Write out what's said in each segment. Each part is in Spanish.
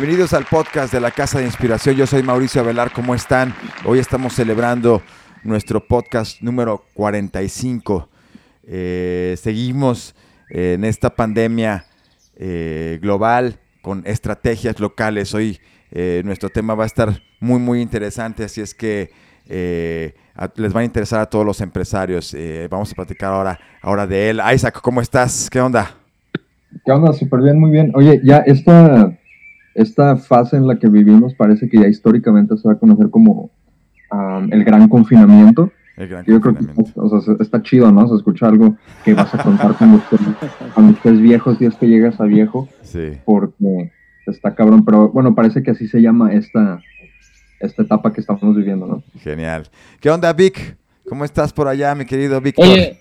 Bienvenidos al podcast de la Casa de Inspiración. Yo soy Mauricio Avelar. ¿Cómo están? Hoy estamos celebrando nuestro podcast número 45. Eh, seguimos en esta pandemia eh, global con estrategias locales. Hoy eh, nuestro tema va a estar muy, muy interesante, así es que les va a interesar a todos los empresarios. vamos a platicar ahora, ahora de él. Isaac, ¿cómo estás? ¿Qué onda? ¿Qué onda? Súper bien, muy bien. Oye, ya esta, esta fase en la que vivimos parece que ya históricamente se va a conocer como el gran confinamiento. El gran Yo creo que o sea, está chido, ¿no? Se escucha algo que vas a contar cuando cuando estés viejo, si es que llegas a viejo. Sí. Porque está cabrón, pero bueno, parece que así se llama esta, esta etapa que estamos viviendo, ¿no? Genial. ¿Qué onda, Vic? ¿Cómo estás por allá, mi querido Víctor? Oye,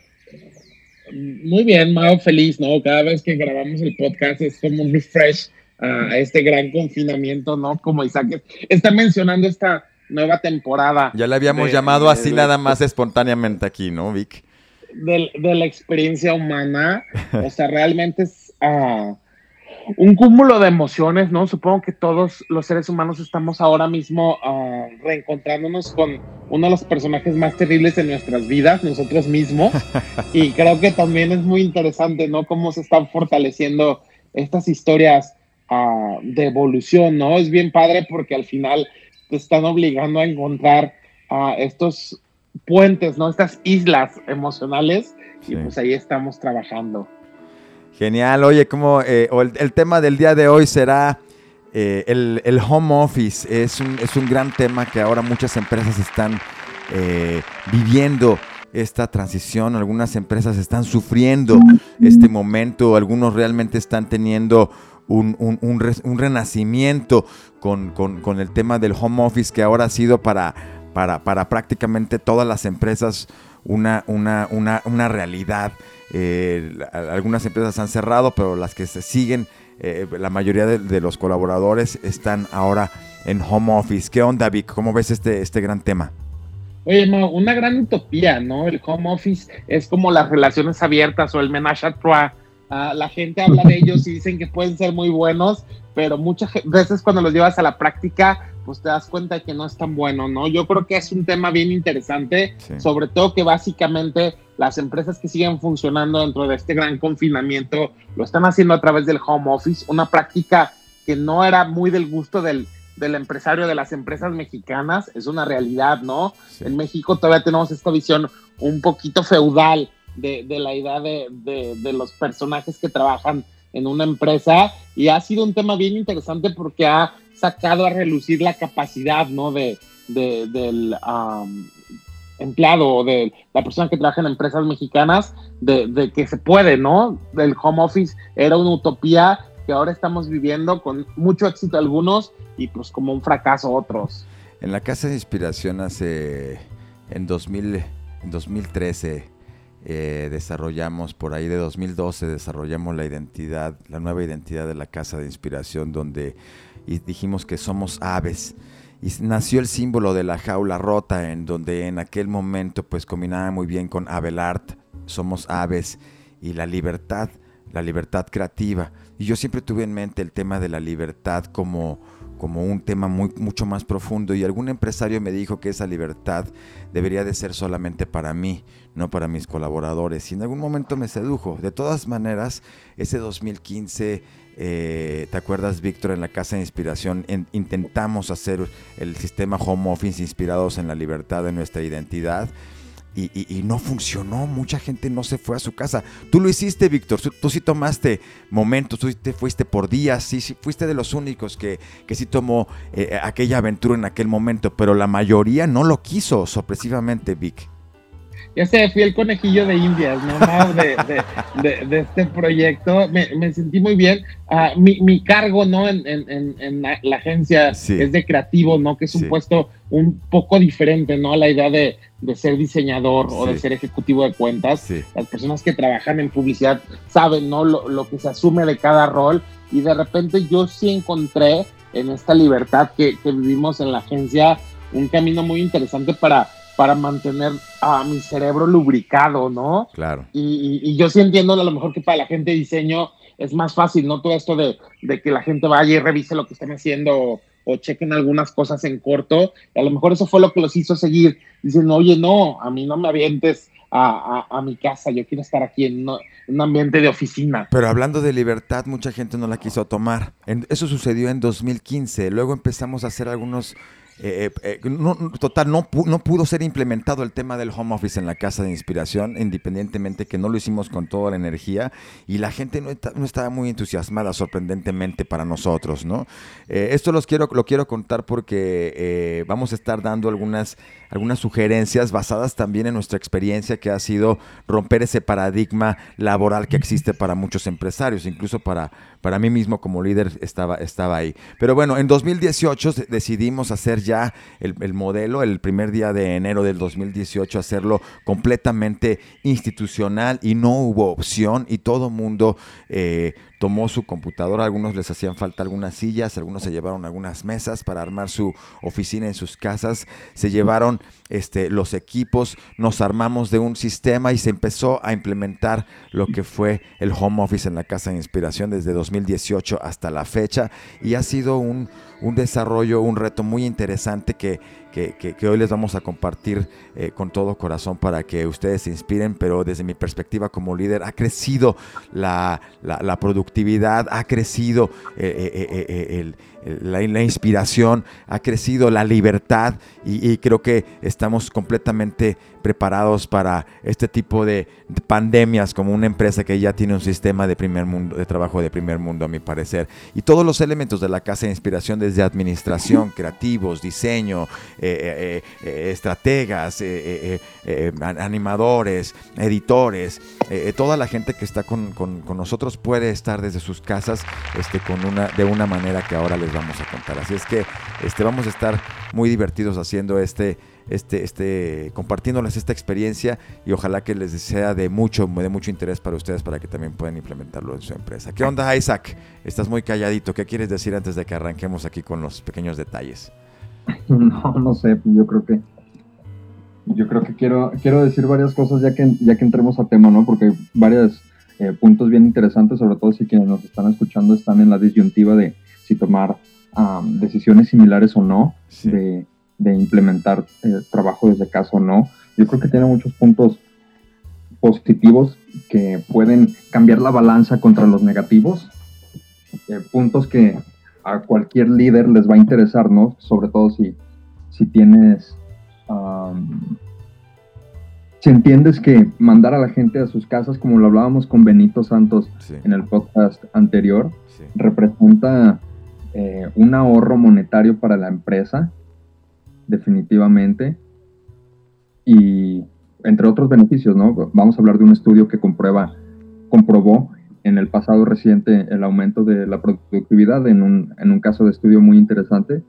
muy bien, Mao, feliz, ¿no? Cada vez que grabamos el podcast es como un refresh a este gran confinamiento, ¿no? Como Isaac está mencionando esta nueva temporada. Ya le habíamos llamado así nada más espontáneamente aquí, ¿no, Vic? De, la experiencia humana. O sea, realmente es ah, un cúmulo de emociones, ¿no? Supongo que todos los seres humanos estamos ahora mismo ah, reencontrándonos con uno de los personajes más terribles de nuestras vidas, nosotros mismos. y creo que también es muy interesante, ¿no? Cómo se están fortaleciendo estas historias ah, de evolución, ¿no? Es bien padre porque al final te están obligando a encontrar estos puentes, ¿no? Estas islas emocionales. Y pues ahí estamos trabajando. Genial. Oye, como eh, el, tema del día de hoy será eh, el, home office. Es un, es un gran tema que ahora muchas empresas están eh, viviendo esta transición. Algunas empresas están sufriendo este momento. Algunos realmente están teniendo un, renacimiento con, el tema del home office que ahora ha sido para, para, prácticamente todas las empresas una, una, una, realidad. Eh, algunas empresas han cerrado, pero las que se siguen, eh, la mayoría de, los colaboradores están ahora en home office. ¿Qué onda, Vic? ¿Cómo ves este, este gran tema? Oye, una gran utopía, ¿no? El home office es como las relaciones abiertas o el menage à trois Ah, la gente habla de ellos y dicen que pueden ser muy buenos, pero muchas veces cuando los llevas a la práctica, pues te das cuenta de que no es tan bueno, ¿no? Yo creo que es un tema bien interesante, sobre todo que básicamente las empresas que siguen funcionando dentro de este gran confinamiento lo están haciendo a través del home office, una práctica que no era muy del gusto del, del empresario de las empresas mexicanas, es una realidad, ¿no? En México todavía tenemos esta visión un poquito feudal de, la idea de, los personajes que trabajan en una empresa y ha sido un tema bien interesante porque ha sacado a relucir la capacidad, ¿no? De, del empleado o de la persona que trabaja en empresas mexicanas de, que se puede, ¿no? El home office era una utopía que ahora estamos viviendo con mucho éxito algunos y pues como un fracaso otros. En la Casa de Inspiración hace, en, 2000, en 2013, eh, desarrollamos por ahí de 2012 desarrollamos la identidad, la nueva identidad de la Casa de Inspiración donde dijimos que somos aves. Y nació el símbolo de la jaula rota en donde en aquel momento pues combinaba muy bien con Abelard, somos aves y la libertad, la libertad creativa. Y yo siempre tuve en mente el tema de la libertad como como un tema muy, mucho más profundo y algún empresario me dijo que esa libertad debería de ser solamente para mí, no para mis colaboradores. Y en algún momento me sedujo. De todas maneras, ese 2015, eh, ¿te acuerdas, Víctor, en la Casa de Inspiración? intentamos hacer el sistema home office inspirados en la libertad de nuestra identidad y, no funcionó, mucha gente no se fue a su casa. Tú lo hiciste, Víctor, tú, sí tomaste momentos, tú te fuiste por días, sí, fuiste de los únicos que, que sí tomó eh, aquella aventura en aquel momento, pero la mayoría no lo quiso, sorpresivamente, Vic ya sé, fui el conejillo de Indias, ¿no? De, de, este proyecto. Me, sentí muy bien. Ah, mi, cargo, ¿no? En, la, agencia es de creativo, ¿no? Que es un puesto un poco diferente, ¿no? A la idea de, ser diseñador o de ser ejecutivo de cuentas. Las personas que trabajan en publicidad saben, ¿no? Lo, que se asume de cada rol. Y de repente yo sí encontré en esta libertad que, que vivimos en la agencia un camino muy interesante para para mantener a mi cerebro lubricado, ¿no? Claro. Y, yo sí entiendo a lo mejor que para la gente de diseño es más fácil, ¿no? Todo esto de, de que la gente vaya y revise lo que están haciendo o chequen algunas cosas en corto. Y a lo mejor eso fue lo que los hizo seguir. Dicen, oye, no, a mí no me avientes a, a, mi casa, yo quiero estar aquí en, un ambiente de oficina. Pero hablando de libertad, mucha gente no la quiso tomar. eso sucedió en 2015. Luego empezamos a hacer algunos eh, eh, eh, no, total, no, no pudo ser implementado el tema del home office en la casa de inspiración, independientemente que no lo hicimos con toda la energía y la gente no, no estaba muy entusiasmada, sorprendentemente para nosotros, ¿no? esto los quiero, lo quiero contar porque vamos a estar dando algunas, algunas sugerencias basadas también en nuestra experiencia que ha sido romper ese paradigma laboral que existe para muchos empresarios, incluso para, para mí mismo como líder estaba, estaba ahí. Pero bueno, en 2018 decidimos hacer ya el, modelo, el primer día de enero del 2018, hacerlo completamente institucional y no hubo opción y todo mundo eh, tomó su computadora, algunos les hacían falta algunas sillas, algunos se llevaron algunas mesas para armar su oficina en sus casas, se llevaron este, los equipos, nos armamos de un sistema y se empezó a implementar lo que fue el home office en la Casa de Inspiración desde 2018 hasta la fecha y ha sido un, un desarrollo, un reto muy interesante que que, hoy les vamos a compartir eh, con todo corazón para que ustedes se inspiren, pero desde mi perspectiva como líder ha crecido la, productividad, ha crecido eh, eh, la, inspiración, ha crecido la libertad y, creo que estamos completamente preparados para este tipo de, pandemias como una empresa que ya tiene un sistema de primer mundo, de trabajo de primer mundo a mi parecer. Y todos los elementos de la casa de inspiración desde administración, creativos, diseño, eh, eh, eh, estrategas, animadores, editores, toda la gente que está con, nosotros puede estar desde sus casas este, con una, de una manera que ahora les vamos a contar. Así es que este, vamos a estar muy divertidos haciendo este este, este, compartiéndoles esta experiencia y ojalá que les sea de mucho, de mucho interés para ustedes para que también puedan implementarlo en su empresa. ¿Qué onda, Isaac? Estás muy calladito. ¿Qué quieres decir antes de que arranquemos aquí con los pequeños detalles? No, no sé, yo creo que yo creo que quiero, quiero decir varias cosas ya que, ya que entremos a tema, ¿no? Porque varios eh, puntos bien interesantes, sobre todo si quienes nos están escuchando están en la disyuntiva de si tomar decisiones similares o no, de, de, implementar eh, trabajo desde casa o no. Yo creo que tiene muchos puntos positivos que pueden cambiar la balanza contra los negativos, eh, puntos que a cualquier líder les va a interesar, ¿no? Sobre todo si, si tienes, si entiendes que mandar a la gente a sus casas, como lo hablábamos con Benito Santos en el podcast anterior, representa eh, un ahorro monetario para la empresa, definitivamente, y entre otros beneficios, ¿no? Vamos a hablar de un estudio que comprueba, comprobó en el pasado reciente el aumento de la productividad en un, en un caso de estudio muy interesante.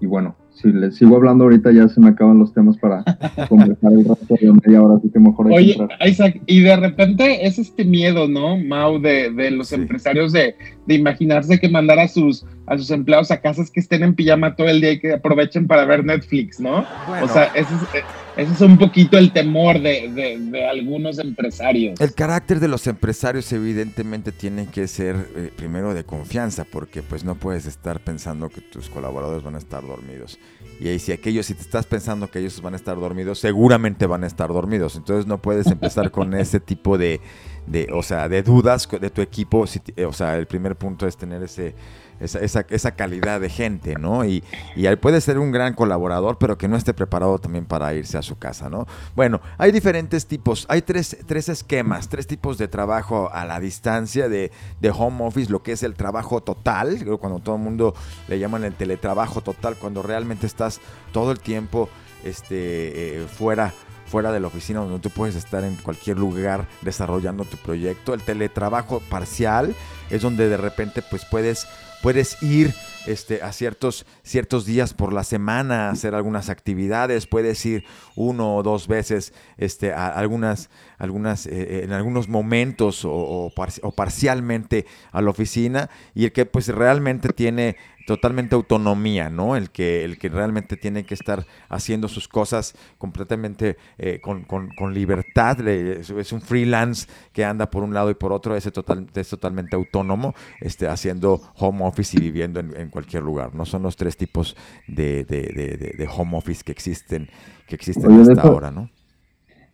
Y bueno, si les sigo hablando ahorita ya se me acaban los temas para conversar el resto de media hora, así que mejor Oye, Isaac, y de repente es este miedo, ¿no, Mau, de, de los empresarios de, de, imaginarse que mandar a sus, a sus empleados a casas que estén en pijama todo el día y que aprovechen para ver Netflix, ¿no? O sea, ese es, ese es un poquito el temor de, algunos empresarios. El carácter de los empresarios evidentemente tiene que ser eh, primero de confianza, porque pues no puedes estar pensando que tus colaboradores van a estar dormidos. Y ahí si aquellos, si te estás pensando que ellos van a estar dormidos, seguramente van a estar dormidos. Entonces no puedes empezar con ese tipo de, de, o sea, de dudas de tu equipo. o sea, el primer punto es tener ese esa, esa, esa calidad de gente, ¿no? Y, y puede ser un gran colaborador, pero que no esté preparado también para irse a su casa, ¿no? Bueno, hay diferentes tipos, hay tres, tres esquemas, tres tipos de trabajo a la distancia de, de home office, lo que es el trabajo total, cuando todo el mundo le llaman el teletrabajo total, cuando realmente estás todo el tiempo este, eh, fuera fuera de la oficina donde tú puedes estar en cualquier lugar desarrollando tu proyecto, el teletrabajo parcial, es donde de repente pues puedes, puedes ir este, a ciertos, ciertos días por la semana, hacer algunas actividades, puedes ir uno o dos veces este, a algunas, algunas, eh, en algunos momentos o, o, parcialmente a la oficina y el que pues realmente tiene totalmente autonomía, ¿no? El que, el que realmente tiene que estar haciendo sus cosas completamente eh, con, con, libertad, es un freelance que anda por un lado y por otro, es, total, es totalmente autónomo, este, haciendo home office y viviendo en, cualquier lugar, ¿no? Son los tres tipos de, de, home office que existen, que existen hasta ahora, ¿no?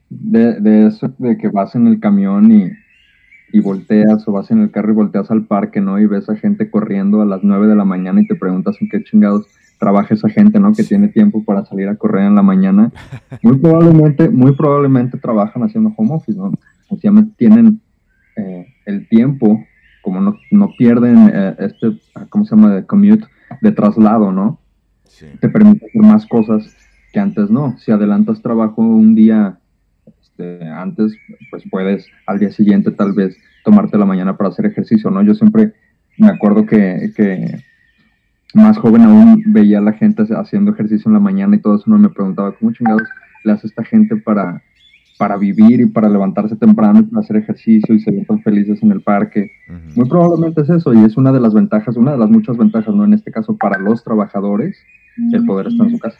De, eso de que vas en el camión y y volteas o vas en el carro y volteas al parque, ¿no? Y ves a gente corriendo a las 9 de la mañana y te preguntas en qué chingados trabaja esa gente, ¿no? Que tiene tiempo para salir a correr en la mañana. Muy probablemente, muy probablemente trabajan haciendo home office, ¿no? O sea, tienen eh, el tiempo, como no, no pierden eh, este, ¿cómo se llama? De commute, de traslado, ¿no? Sí. Te permite hacer más cosas que antes no. Si adelantas trabajo un día este, antes, pues puedes al día siguiente tal vez tomarte la mañana para hacer ejercicio, ¿no? Yo siempre me acuerdo que, que más joven aún veía a la gente haciendo ejercicio en la mañana y todo eso, no me preguntaba, ¿cómo chingados le hace esta gente para, para vivir y para levantarse temprano y para hacer ejercicio y ser tan felices en el parque? Muy probablemente es eso y es una de las ventajas, una de las muchas ventajas, ¿no? En este caso para los trabajadores, el poder estar en su casa.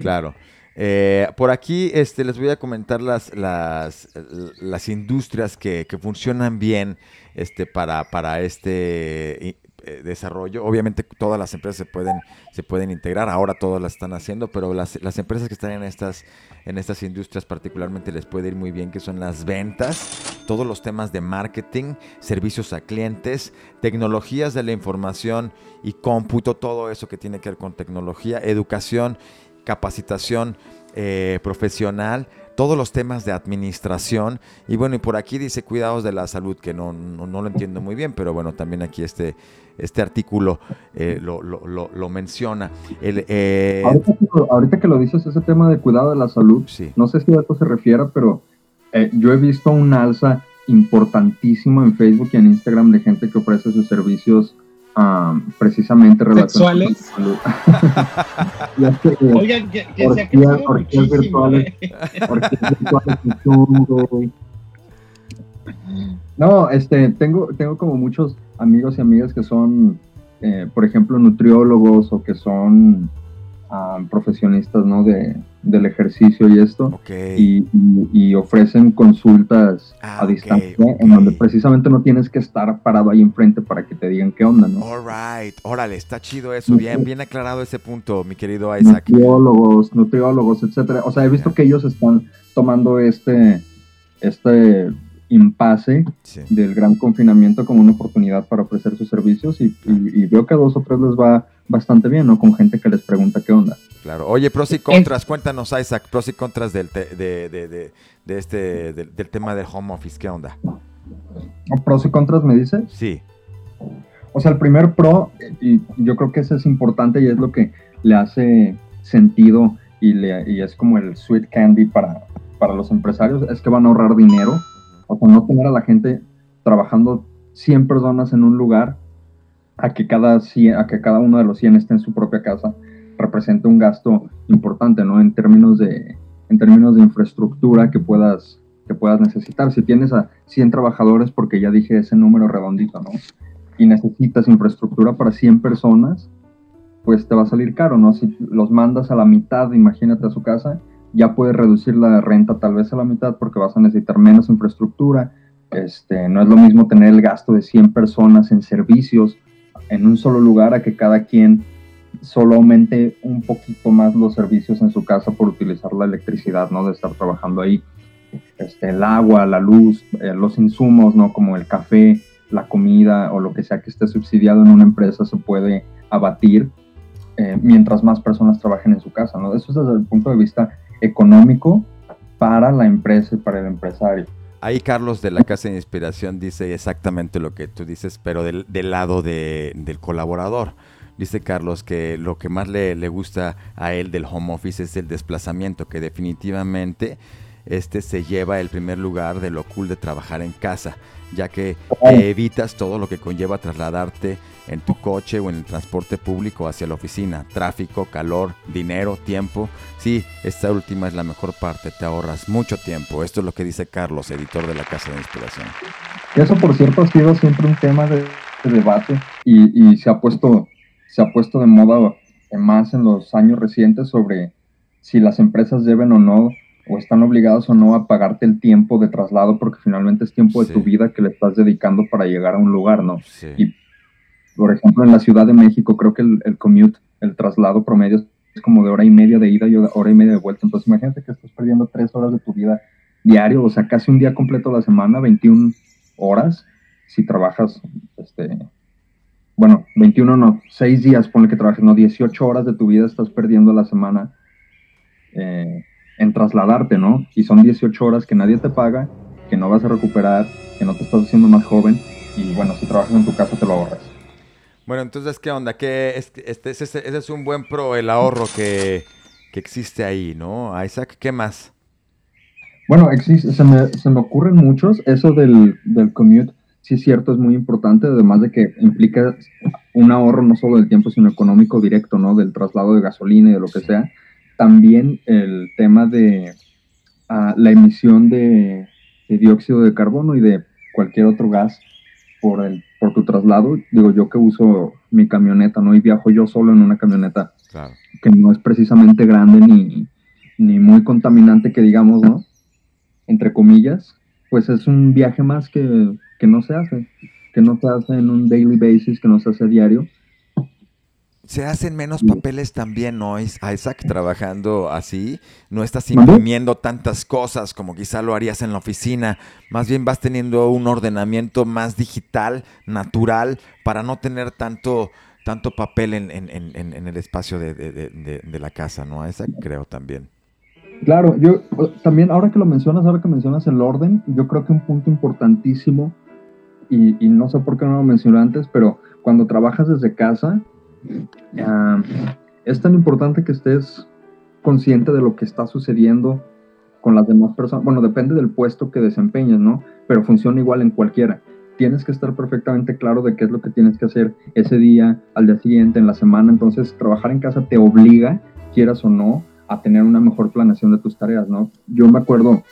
Claro. Eh, por aquí este, les voy a comentar las, las, las industrias que, que, funcionan bien este, para, para este eh, desarrollo. Obviamente todas las empresas se pueden, se pueden integrar, ahora todas las están haciendo, pero las, las, empresas que están en estas, en estas industrias particularmente les puede ir muy bien, que son las ventas, todos los temas de marketing, servicios a clientes, tecnologías de la información y cómputo, todo eso que tiene que ver con tecnología, educación capacitación eh, profesional, todos los temas de administración. Y bueno, y por aquí dice cuidados de la salud, que no, no, lo entiendo muy bien, pero bueno, también aquí este, este artículo eh, lo, lo, lo, menciona. El, eh, ahorita, que, lo dices, ese tema de cuidado de la salud, no sé si a esto se refiere, pero yo he visto un alza importantísimo en Facebook y en Instagram de gente que ofrece sus servicios precisamente relacionados ¿Sexuales? Oigan, que, que se ha virtuales, virtuales No, este, tengo, tengo como muchos amigos y amigas que son, eh, por ejemplo, nutriólogos o que son profesionistas ¿no? de, del ejercicio y esto, y, ofrecen consultas ah, a distancia en donde precisamente no tienes que estar parado ahí enfrente para que te digan qué onda, ¿no? All órale, está chido eso, bien, bien aclarado ese punto, mi querido Isaac. Nutriólogos, nutriólogos, etcétera. O sea, he visto que ellos están tomando este, este impasse del gran confinamiento como una oportunidad para ofrecer sus servicios y, veo que a dos o tres les va bastante bien, ¿no? Con gente que les pregunta qué onda. Claro. Oye, pros y contras, cuéntanos Isaac, pros y contras del, de, este, del, tema del home office, ¿qué onda? ¿Pros y contras me dices? Sí. O sea, el primer pro, y yo creo que eso es importante y es lo que le hace sentido y, le, y es como el sweet candy para, para los empresarios, es que van a ahorrar dinero o sea, no tener a la gente trabajando 100 personas en un lugar a que cada, a que cada uno de los 100 esté en su propia casa representa un gasto importante, ¿no? En términos de, en términos de infraestructura que puedas, que puedas necesitar. Si tienes a 100 trabajadores, porque ya dije ese número redondito, ¿no? Y necesitas infraestructura para 100 personas, pues te va a salir caro, ¿no? Si los mandas a la mitad, imagínate a su casa, ya puedes reducir la renta tal vez a la mitad porque vas a necesitar menos infraestructura. Este, no es lo mismo tener el gasto de 100 personas en servicios en un solo lugar a que cada quien solo aumente un poquito más los servicios en su casa por utilizar la electricidad, ¿no? De estar trabajando ahí. Este, el agua, la luz, eh, los insumos, ¿no? Como el café, la comida o lo que sea que esté subsidiado en una empresa se puede abatir eh, mientras más personas trabajen en su casa, ¿no? Eso es desde el punto de vista económico para la empresa y para el empresario. Ahí Carlos de la Casa de Inspiración dice exactamente lo que tú dices, pero del, lado del colaborador. Dice Carlos que lo que más le, gusta a él del home office es el desplazamiento, que definitivamente este se lleva el primer lugar de lo cool de trabajar en casa, ya que evitas todo lo que conlleva trasladarte en tu coche o en el transporte público hacia la oficina. Tráfico, calor, dinero, tiempo. Sí, esta última es la mejor parte, te ahorras mucho tiempo. Esto es lo que dice Carlos, editor de la Casa de Inspiración. Eso, por cierto, ha sido siempre un tema de, debate y, se, ha puesto, se ha puesto de moda más en los años recientes sobre si las empresas deben o no o están obligados o no a pagarte el tiempo de traslado porque finalmente es tiempo de tu vida que le estás dedicando para llegar a un lugar, ¿no? Y por ejemplo, en la Ciudad de México, creo que el, commute, el traslado promedio es como de hora y media de ida y hora y media de vuelta. Entonces, imagínate que estás perdiendo tres horas de tu vida diario, o sea, casi un día completo a la semana, 21 horas, si trabajas, este, bueno, 21 no, 6 días, ponle que trabajes, no, 18 horas de tu vida estás perdiendo a la semana eh, en trasladarte, ¿no? Y son 18 horas que nadie te paga, que no vas a recuperar, que no te estás haciendo más joven, y bueno, si trabajas en tu casa te lo ahorras. Bueno, entonces, ¿qué onda? ¿Qué, este, ese, ese, es un buen pro, el ahorro que, existe ahí, ¿no? Isaac, ¿qué más? Bueno, existe, se, me, se me ocurren muchos. Eso del, del commute, sí es cierto, es muy importante, además de que implica un ahorro no solo del tiempo, sino económico directo, ¿no? Del traslado de gasolina y de lo que sea. También el tema de ah, la emisión de, de dióxido de carbono y de cualquier otro gas por el por tu traslado, digo yo que uso mi camioneta, ¿no? Y viajo yo solo en una camioneta que no es precisamente grande ni, ni muy contaminante, que digamos, ¿no? Entre comillas, pues es un viaje más que, que no se hace, que no se hace en un daily basis, que no se hace diario se hacen menos papeles también, ¿no? Isaac, trabajando así, no estás imprimiendo tantas cosas como quizá lo harías en la oficina, más bien vas teniendo un ordenamiento más digital, natural, para no tener tanto, tanto papel en, el espacio de, la casa, ¿no? Isaac, creo también. Claro, yo también, ahora que lo mencionas, ahora que mencionas el orden, yo creo que un punto importantísimo, y, y no sé por qué no lo mencioné antes, pero cuando trabajas desde casa, es tan importante que estés consciente de lo que está sucediendo con las demás personas. Bueno, depende del puesto que desempeñes, ¿no? Pero funciona igual en cualquiera. Tienes que estar perfectamente claro de qué es lo que tienes que hacer ese día, al día siguiente, en la semana. Entonces, trabajar en casa te obliga, quieras o no, a tener una mejor planeación de tus tareas, ¿no? Yo me acuerdo,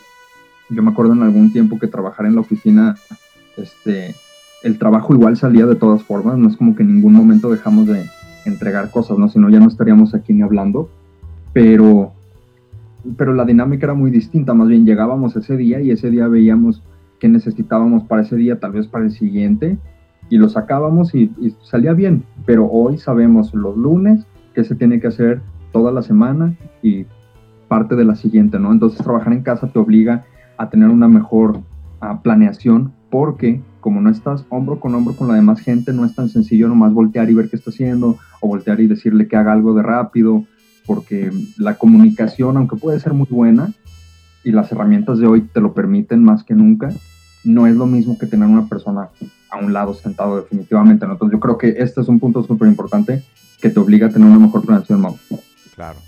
yo me acuerdo en algún tiempo que trabajar en la oficina, este, el trabajo igual salía de todas formas, no es como que en ningún momento dejamos de, entregar cosas, ¿no? Si ya no estaríamos aquí ni hablando. Pero, pero la dinámica era muy distinta, más bien llegábamos ese día y ese día veíamos qué necesitábamos para ese día, tal vez para el siguiente, y lo sacábamos y, salía bien. Pero hoy sabemos los lunes qué se tiene que hacer toda la semana y parte de la siguiente, ¿no? Entonces trabajar en casa te obliga a tener una mejor ah, planeación porque como no estás hombro con hombro con la demás gente, no es tan sencillo nomás voltear y ver qué está haciendo o voltear y decirle que haga algo de rápido, porque la comunicación, aunque puede ser muy buena y las herramientas de hoy te lo permiten más que nunca, no es lo mismo que tener una persona a un lado sentado definitivamente. Entonces yo creo que este es un punto súper importante que te obliga a tener una mejor planeación, Claro.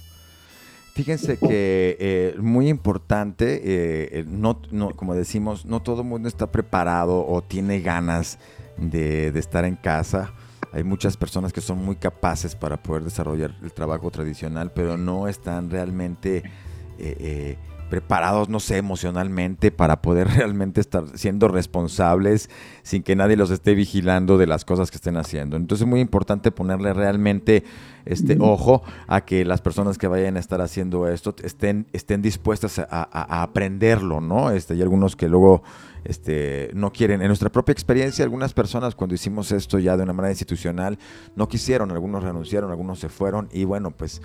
Fíjense que eh, muy importante, eh, no, como decimos, no todo el mundo está preparado o tiene ganas de, estar en casa. Hay muchas personas que son muy capaces para poder desarrollar el trabajo tradicional, pero no están realmente eh, preparados, no sé, emocionalmente para poder realmente estar siendo responsables sin que nadie los esté vigilando de las cosas que estén haciendo. Entonces es muy importante ponerle realmente este ojo a que las personas que vayan a estar haciendo esto estén, estén dispuestas a, a aprenderlo, ¿no? Este, hay algunos que luego este, no quieren. En nuestra propia experiencia, algunas personas cuando hicimos esto ya de una manera institucional, no quisieron, algunos renunciaron, algunos se fueron y bueno, pues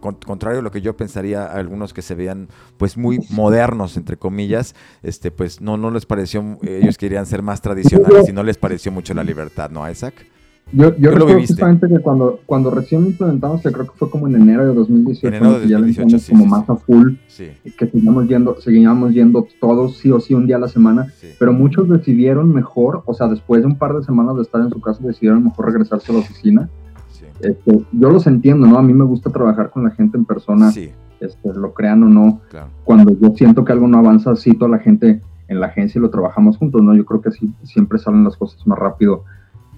contrario a lo que yo pensaría, algunos que se veían pues muy modernos, entre comillas, este, pues no, no les pareció, ellos querían ser más tradicionales y no les pareció mucho la libertad, ¿no, Isaac? Yo, yo recuerdo justamente que cuando, cuando recién implementamos, que creo que fue como en enero de 2018, enero de 2018 ya sí, como más a full, que seguíamos yendo, seguíamos yendo todos sí o sí un día a la semana, pero muchos decidieron mejor, o sea, después de un par de semanas de estar en su casa, decidieron mejor regresarse a la oficina. Este, yo los entiendo, ¿no? A mí me gusta trabajar con la gente en persona este, lo crean o no, cuando yo siento que algo no avanza, cito a la gente en la agencia y lo trabajamos juntos, ¿no? Yo creo que así siempre salen las cosas más rápido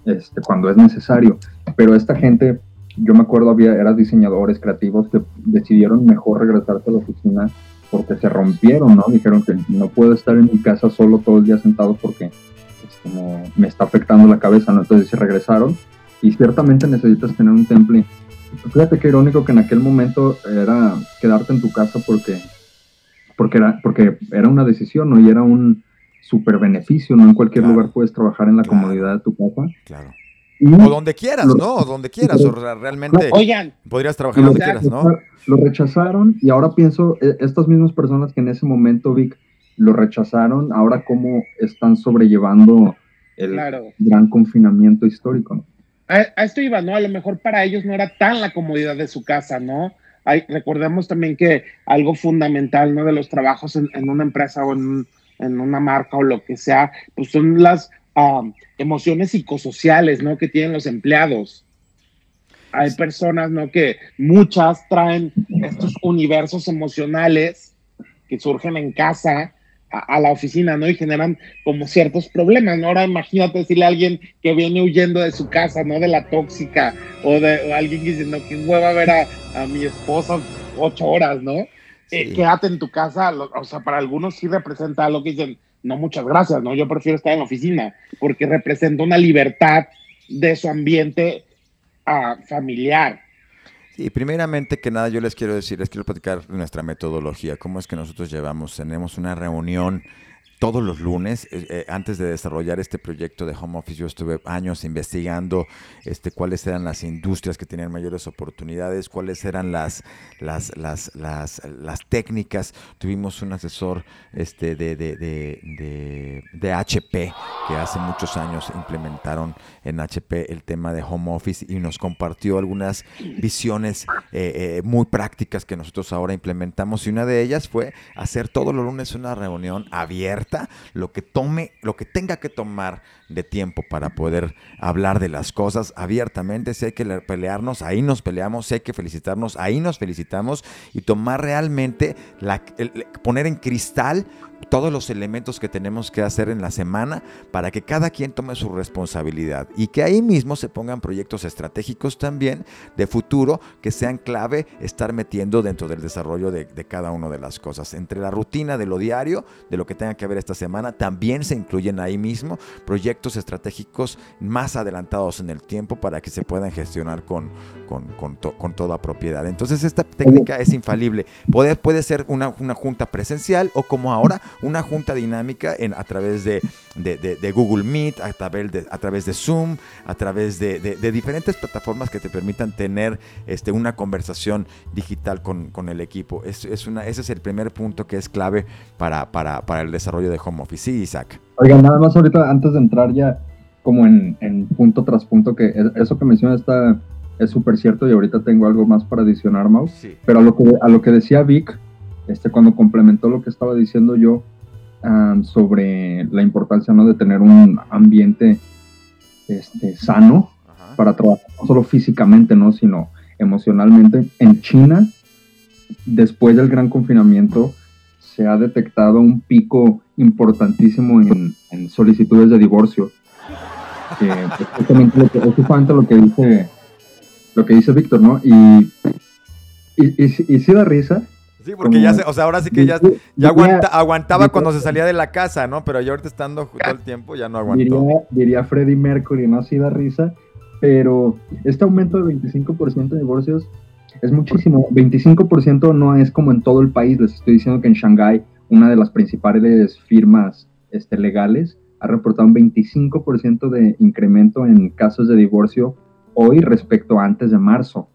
este, cuando es necesario. Pero esta gente, yo me acuerdo, había, eran diseñadores creativos que decidieron mejor regresarse a la oficina porque se rompieron, ¿no? Dijeron que no puedo estar en mi casa solo todo el día sentado porque este, me está afectando la cabeza, ¿no? Entonces se regresaron y ciertamente necesitas tener un temple. Fíjate qué irónico que en aquel momento era quedarte en tu casa porque porque era, porque era una decisión, ¿no? Y era un super beneficio, ¿no? En cualquier lugar puedes trabajar en la comodidad de tu casa. Claro. o donde quieras, ¿no? O donde quieras, o realmente oigan, podrías trabajar donde quieras, ¿no? Lo rechazaron y ahora pienso, e, estas mismas personas que en ese momento, Vic, lo rechazaron, ahora cómo están sobrellevando el gran confinamiento histórico, ¿no? A, esto iba, ¿no? A lo mejor para ellos no era tan la comodidad de su casa, ¿no? recordemos también que algo fundamental ¿no? de los trabajos en, una empresa o en, una marca o lo que sea, pues son las emociones psicosociales ¿no? que tienen los empleados. Hay personas ¿no? que muchas traen estos universos emocionales que surgen en casa a, la oficina, ¿no? Y generan como ciertos problemas, ¿no? Ahora imagínate decirle a alguien que viene huyendo de su casa, ¿no? De la tóxica, o de alguien diciendo que hueva a ver a, mi esposa ocho horas, ¿no? Eh, quédate en tu casa, o sea, para algunos sí representa algo que dicen, no, muchas gracias, ¿no? Yo prefiero estar en la oficina, porque representa una libertad de su ambiente uh, familiar, y primeramente que nada yo les quiero decir, les quiero platicar nuestra metodología, cómo es que nosotros llevamos, tenemos una reunión todos los lunes, eh, eh, antes de desarrollar este proyecto de home office, yo estuve años investigando este, cuáles eran las industrias que tenían mayores oportunidades, cuáles eran las, las, las, las, técnicas. Tuvimos un asesor este, de, de, de, de, HP que hace muchos años implementaron en HP el tema de home office y nos compartió algunas visiones eh, muy prácticas que nosotros ahora implementamos y una de ellas fue hacer todos los lunes una reunión abierta lo que tome, lo que tenga que tomar de tiempo para poder hablar de las cosas abiertamente. Si hay que pelearnos, ahí nos peleamos. Si hay que felicitarnos, ahí nos felicitamos. Y tomar realmente, la, poner en cristal todos los elementos que tenemos que hacer en la semana para que cada quien tome su responsabilidad y que ahí mismo se pongan proyectos estratégicos también de futuro que sean clave estar metiendo dentro del desarrollo de, cada una de las cosas. Entre la rutina de lo diario, de lo que tenga que ver esta semana, también se incluyen ahí mismo proyectos estratégicos más adelantados en el tiempo para que se puedan gestionar con, con, toda propiedad. Entonces esta técnica es infalible. Puede, puede ser una, una junta presencial o como ahora una junta dinámica en, a través de, Google Meet, a través de, a través de Zoom, a través de, diferentes plataformas que te permitan tener este, una conversación digital con, el equipo. Es, es, una, ese es el primer punto que es clave para, para, para el desarrollo de home office. Sí, Isaac. Oiga, nada más ahorita, antes de entrar ya como en, en punto tras punto, que eso que menciona está es súper cierto y ahorita tengo algo más para adicionar, Mau. Pero a lo, que, a lo que decía Vic, este, cuando complementó lo que estaba diciendo yo sobre la importancia ¿no? de tener un ambiente este, sano para trabajar, no solo físicamente, ¿no? sino emocionalmente. En China, después del gran confinamiento, se ha detectado un pico importantísimo en, solicitudes de divorcio. Que es lo que, es lo que dice lo que dice Víctor, ¿no? Y, y, y, sí da risa, Sí, porque ya se, o sea, ahora sí que ya, ya aguanta, aguantaba cuando se salía de la casa, ¿no? Pero ya ahorita estando todo el tiempo ya no aguantó. Diría, diría Freddie Mercury, no así da risa, pero este aumento de 25% de divorcios es muchísimo. 25% no es como en todo el país. Les estoy diciendo que en Shanghái, una de las principales firmas este, legales, ha reportado un 25% de incremento en casos de divorcio hoy respecto a antes de marzo.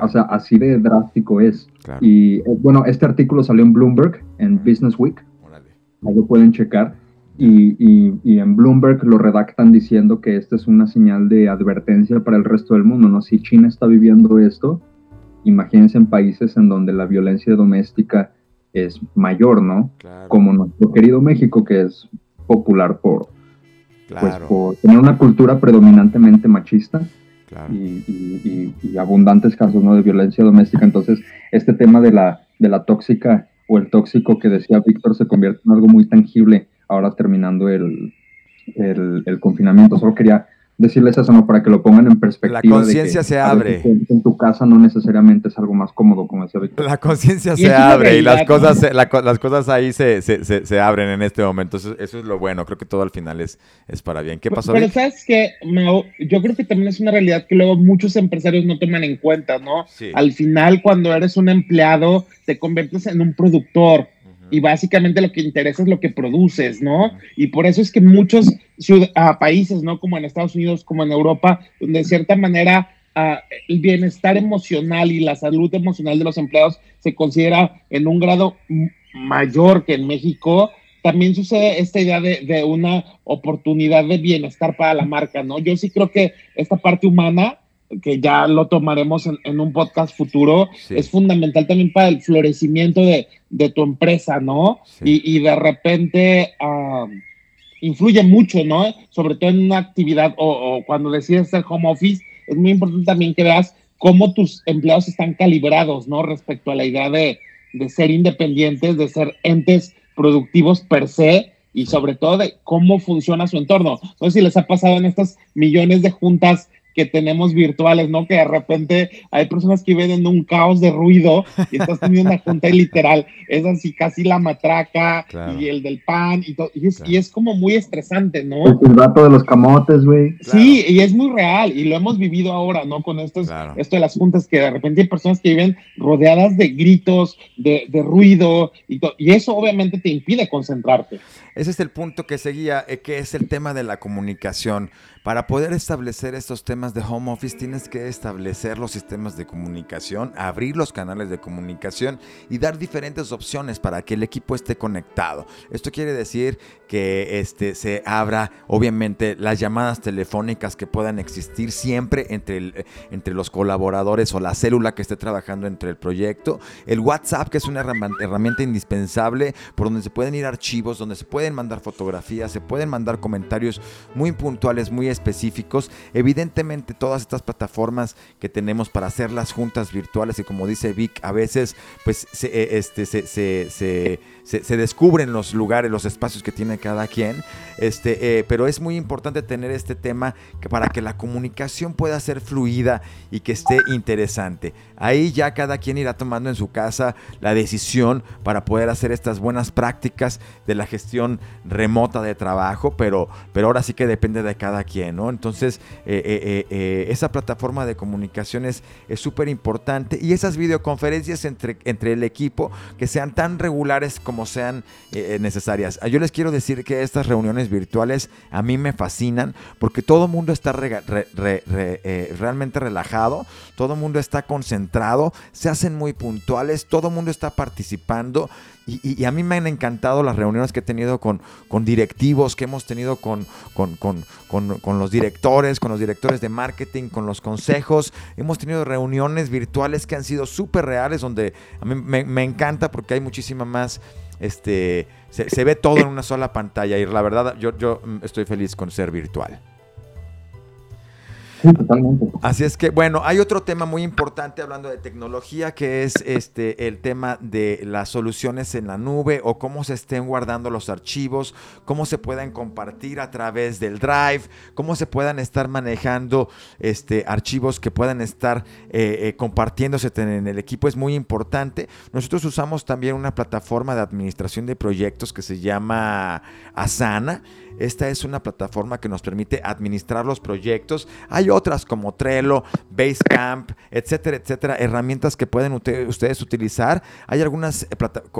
O sea, así de drástico es. Y eh, bueno, este artículo salió en Bloomberg, en Business Week. Ahí lo pueden checar. Y, y, en Bloomberg lo redactan diciendo que esta es una señal de advertencia para el resto del mundo, ¿no? Si China está viviendo esto, imagínense en países en donde la violencia doméstica es mayor, ¿no? Como nuestro querido México, que es popular por, pues, por tener una cultura predominantemente machista y, abundantes casos ¿no? de violencia doméstica. Entonces, este tema de la, de la tóxica o el tóxico que decía Víctor se convierte en algo muy tangible ahora terminando el, el, el confinamiento. Solo quería decirles eso, ¿no? Para que lo pongan en perspectiva. La conciencia se abre. En, tu casa no necesariamente es algo más cómodo, como decía Víctor. La conciencia se abre y las cosas, las cosas ahí se, se, se, abren en este momento. Eso, es lo bueno. Creo que todo al final es, es para bien. ¿Qué pasó? Pero, sabes que, yo creo que también es una realidad que luego muchos empresarios no toman en cuenta, ¿no? Al final, cuando eres un empleado, te conviertes en un productor y básicamente lo que interesa es lo que produces, ¿no? Y por eso es que muchos países, ¿no? Como en Estados Unidos, como en Europa, donde de cierta manera ah, el bienestar emocional y la salud emocional de los empleados se considera en un grado mayor que en México, también sucede esta idea de, una oportunidad de bienestar para la marca, ¿no? Yo sí creo que esta parte humana que ya lo tomaremos en, un podcast futuro, es fundamental también para el florecimiento de, tu empresa, ¿no? Y, de repente influye mucho, ¿no? Sobre todo en una actividad o, cuando decides hacer home office, es muy importante también que veas cómo tus empleados están calibrados, ¿no? Respecto a la idea de, de ser independientes, de ser entes productivos per se y sobre todo de cómo funciona su entorno. No sé si les ha pasado en estas millones de juntas que tenemos virtuales, ¿no? Que de repente hay personas que viven en un caos de ruido y estás teniendo una junta y literal, es así casi la matraca y el del pan y todo, y es, y es como muy estresante, ¿no? El dato de los camotes, güey. Sí, y es muy real y lo hemos vivido ahora, ¿no? Con esto, esto de las juntas que de repente hay personas que viven rodeadas de gritos, de, de ruido y, y eso obviamente te impide concentrarte. Ese es el punto que seguía, eh, que es el tema de la comunicación. Para poder establecer estos temas de home office tienes que establecer los sistemas de comunicación, abrir los canales de comunicación y dar diferentes opciones para que el equipo esté conectado. Esto quiere decir que este, se abra obviamente las llamadas telefónicas que puedan existir siempre entre, entre los colaboradores o la célula que esté trabajando entre el proyecto. El WhatsApp que es una herramienta indispensable por donde se pueden ir archivos, donde se pueden mandar fotografías, se pueden mandar comentarios muy puntuales, muy específicos. Evidentemente todas estas plataformas que tenemos para hacer las juntas virtuales y como dice Vic, a veces pues se, eh, este, se, se, se, descubren los lugares, los espacios que tiene cada quien, este, eh, pero es muy importante tener este tema para que la comunicación pueda ser fluida y que esté interesante. Ahí ya cada quien irá tomando en su casa la decisión para poder hacer estas buenas prácticas de la gestión remota de trabajo, pero, pero ahora sí que depende de cada quien, ¿no? Entonces, eh, eh, esa plataforma de comunicación es súper importante y esas videoconferencias entre, entre el equipo que sean tan regulares como sean eh, eh, necesarias. Yo les quiero decir que estas reuniones virtuales a mí me fascinan porque todo el mundo está eh, realmente relajado, todo el mundo está concentrado, se hacen muy puntuales, todo el mundo está participando. Y, a mí me han encantado las reuniones que he tenido con, con directivos, que hemos tenido con, los directores, con los directores de marketing, con los consejos. Hemos tenido reuniones virtuales que han sido súper reales, donde a mí me, encanta porque hay muchísima más este, se, ve todo en una sola pantalla y la verdad yo, yo estoy feliz con ser virtual. Así es que, bueno, hay otro tema muy importante hablando de tecnología que es este el tema de las soluciones en la nube o cómo se estén guardando los archivos, cómo se puedan compartir a través del Drive, cómo se puedan estar manejando este archivos que puedan estar eh, eh, compartiéndose en el equipo es muy importante. Nosotros usamos también una plataforma de administración de proyectos que se llama Asana. Esta es una plataforma que nos permite administrar los proyectos. Hay otras como Trello, Basecamp, etcétera, etcétera, herramientas que pueden ustedes utilizar. Hay algunas, eh,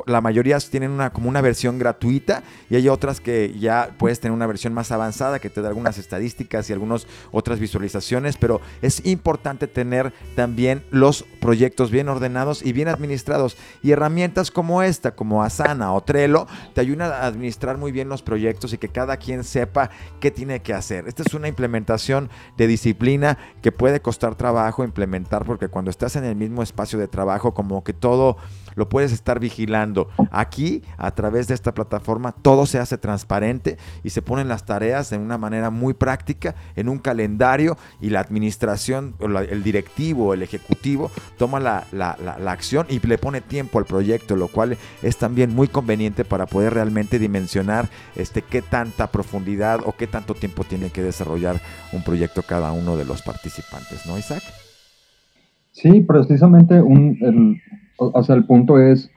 la mayoría tienen una, como una versión gratuita y hay otras que ya puedes tener una versión más avanzada que te da algunas estadísticas y algunas otras visualizaciones, pero es importante tener también los proyectos bien ordenados y bien administrados. Y herramientas como esta, como Asana o Trello, te ayudan a administrar muy bien los proyectos y que cada quien sepa qué tiene que hacer. Esta es una implementación de disciplina que puede costar trabajo implementar porque cuando estás en el mismo espacio de trabajo, como que todo lo puedes estar vigilando. Aquí, a través de esta plataforma, todo se hace transparente y se ponen las tareas de una manera muy práctica en un calendario y la administración, el directivo, el ejecutivo, toma la, acción y le pone tiempo al proyecto, lo cual es también muy conveniente para poder realmente dimensionar este, qué tanta profundidad o qué tanto tiempo tiene que desarrollar un proyecto cada uno de los participantes, ¿no, Isaac? Sí, precisamente un, el, o, sea, el punto es,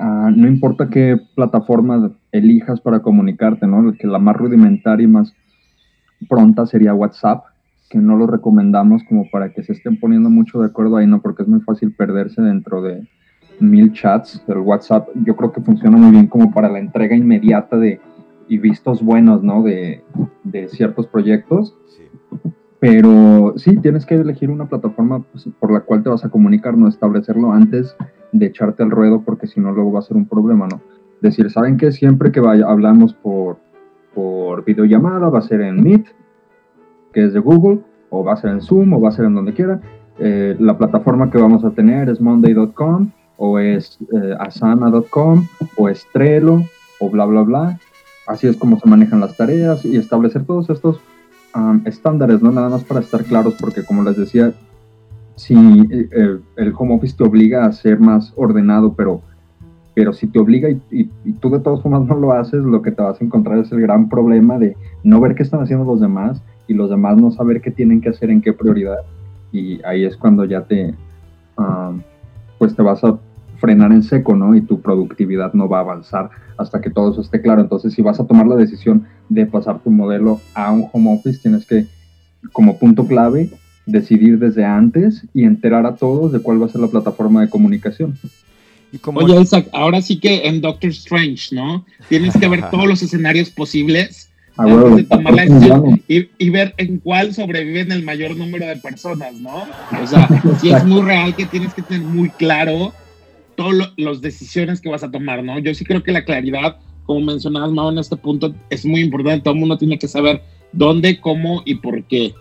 ah, no importa qué plataforma elijas para comunicarte, ¿no? Que la más rudimentaria y más pronta sería WhatsApp, que no lo recomendamos como para que se estén poniendo mucho de acuerdo ahí, ¿no? Porque es muy fácil perderse dentro de mil chats. El WhatsApp yo creo que funciona muy bien como para la entrega inmediata de y vistos buenos, ¿no? De, de ciertos proyectos. Pero sí, tienes que elegir una plataforma pues, por la cual te vas a comunicar, no establecerlo antes de echarte al ruedo, porque si no, luego va a ser un problema, ¿no? Decir, ¿saben qué? Siempre que vaya, hablamos por, por videollamada, va a ser en Meet, que es de Google, o va a ser en Zoom, o va a ser en donde quiera. Eh, la plataforma que vamos a tener es monday.com, o es eh, asana.com, o es Trello, o bla, bla, bla. Así es como se manejan las tareas y establecer todos estos estándares, ¿no? Nada más para estar claros, porque como les decía, si eh, el home office te obliga a ser más ordenado, pero, pero si te obliga y, tú de todas formas no lo haces, lo que te vas a encontrar es el gran problema de no ver qué están haciendo los demás y los demás no saber qué tienen que hacer en qué prioridad. Y ahí es cuando ya te, pues te vas a frenar en seco, ¿no? Y tu productividad no va a avanzar hasta que todo eso esté claro. Entonces, si vas a tomar la decisión de pasar tu modelo a un home office, tienes que, como punto clave, decidir desde antes y enterar a todos de cuál va a ser la plataforma de comunicación. Y como... Oye, Isaac, ahora sí que en Doctor Strange, ¿no? Tienes que ver todos los escenarios posibles ah, antes de tomar la decisión y, y, ver en cuál sobreviven el mayor número de personas, ¿no? O sea, sí es muy real que tienes que tener muy claro todas las decisiones que vas a tomar, ¿no? Yo sí creo que la claridad, como mencionabas, Mau, en este punto es muy importante. Todo el mundo tiene que saber dónde, cómo y por qué.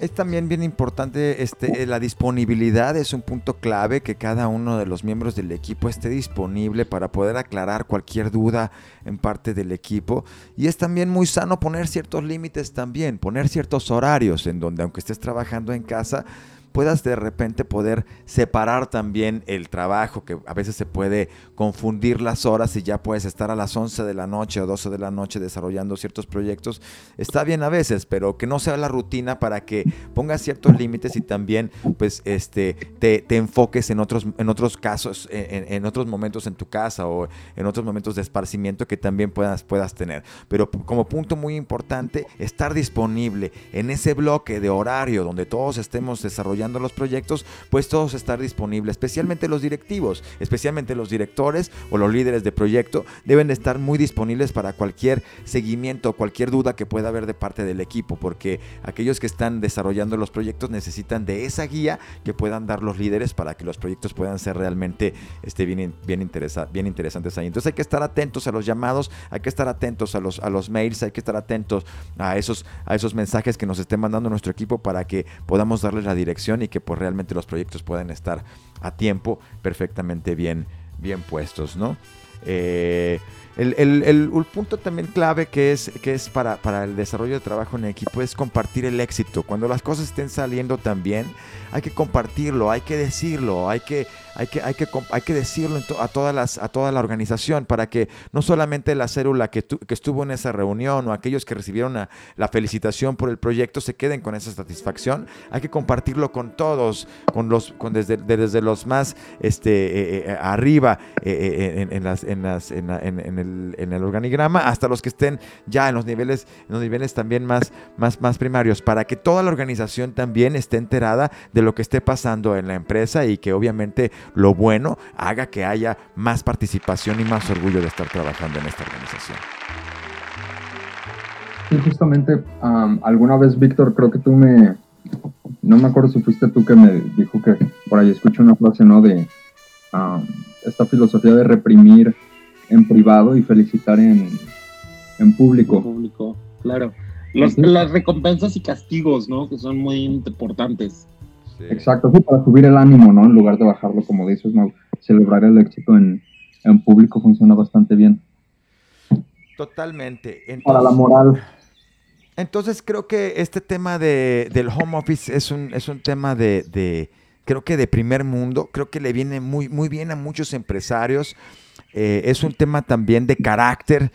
Es también bien importante este, la disponibilidad, es un punto clave que cada uno de los miembros del equipo esté disponible para poder aclarar cualquier duda en parte del equipo. Y es también muy sano poner ciertos límites también, poner ciertos horarios en donde aunque estés trabajando en casa, puedas de repente poder separar también el trabajo, que a veces se puede confundir las horas y ya puedes estar a las 11 de la noche o 12 de la noche desarrollando ciertos proyectos. Está bien a veces, pero que no sea la rutina para que pongas ciertos límites y también pues este te, enfoques en otros, en otros casos, en, otros momentos en tu casa o en otros momentos de esparcimiento que también puedas, puedas tener. Pero como punto muy importante, estar disponible en ese bloque de horario donde todos estemos desarrollando los proyectos, pues todos estar disponibles, especialmente los directivos, especialmente los directores o los líderes de proyecto, deben de estar muy disponibles para cualquier seguimiento, cualquier duda que pueda haber de parte del equipo, porque aquellos que están desarrollando los proyectos necesitan de esa guía que puedan dar los líderes para que los proyectos puedan ser realmente este, bien, bien, bien interesantes ahí. Entonces hay que estar atentos a los llamados, hay que estar atentos a los, a los mails, hay que estar atentos a esos, a esos mensajes que nos esté mandando nuestro equipo para que podamos darles la dirección y que pues realmente los proyectos pueden estar a tiempo perfectamente bien, bien puestos, ¿no? Eh, el, el, punto también clave que es, que es para, para, el desarrollo de trabajo en equipo es compartir el éxito. Cuando las cosas estén saliendo tan bien, hay que compartirlo, hay que decirlo, hay que, hay que, hay que, hay que decirlo a, todas las, a toda la organización para que no solamente la célula que, que estuvo en esa reunión o aquellos que recibieron la, felicitación por el proyecto se queden con esa satisfacción, hay que compartirlo con todos, con los, con desde, desde los más este, eh, eh, arriba eh, en, las, en, las, en, el, en, el, organigrama hasta los que estén ya en los niveles, en los niveles también más, más, más primarios, para que toda la organización también esté enterada de lo que esté pasando en la empresa y que obviamente lo bueno haga que haya más participación y más orgullo de estar trabajando en esta organización. Sí, justamente, alguna vez, Víctor, creo que tú me, no me acuerdo si fuiste tú que me dijo que por ahí escuché una frase, ¿no? De um, esta filosofía de reprimir en privado y felicitar en, en público. En público, claro. Las recompensas y castigos, ¿no? Que son muy importantes. Exacto, sí, para subir el ánimo, ¿no? En lugar de bajarlo, como dices, ¿no? Celebrar el éxito en, en público funciona bastante bien. Totalmente. para la moral. Entonces creo que este tema de, del home office es un, es un tema de, creo que de primer mundo, creo que le viene muy, muy bien a muchos empresarios. Eh, es un tema también de carácter.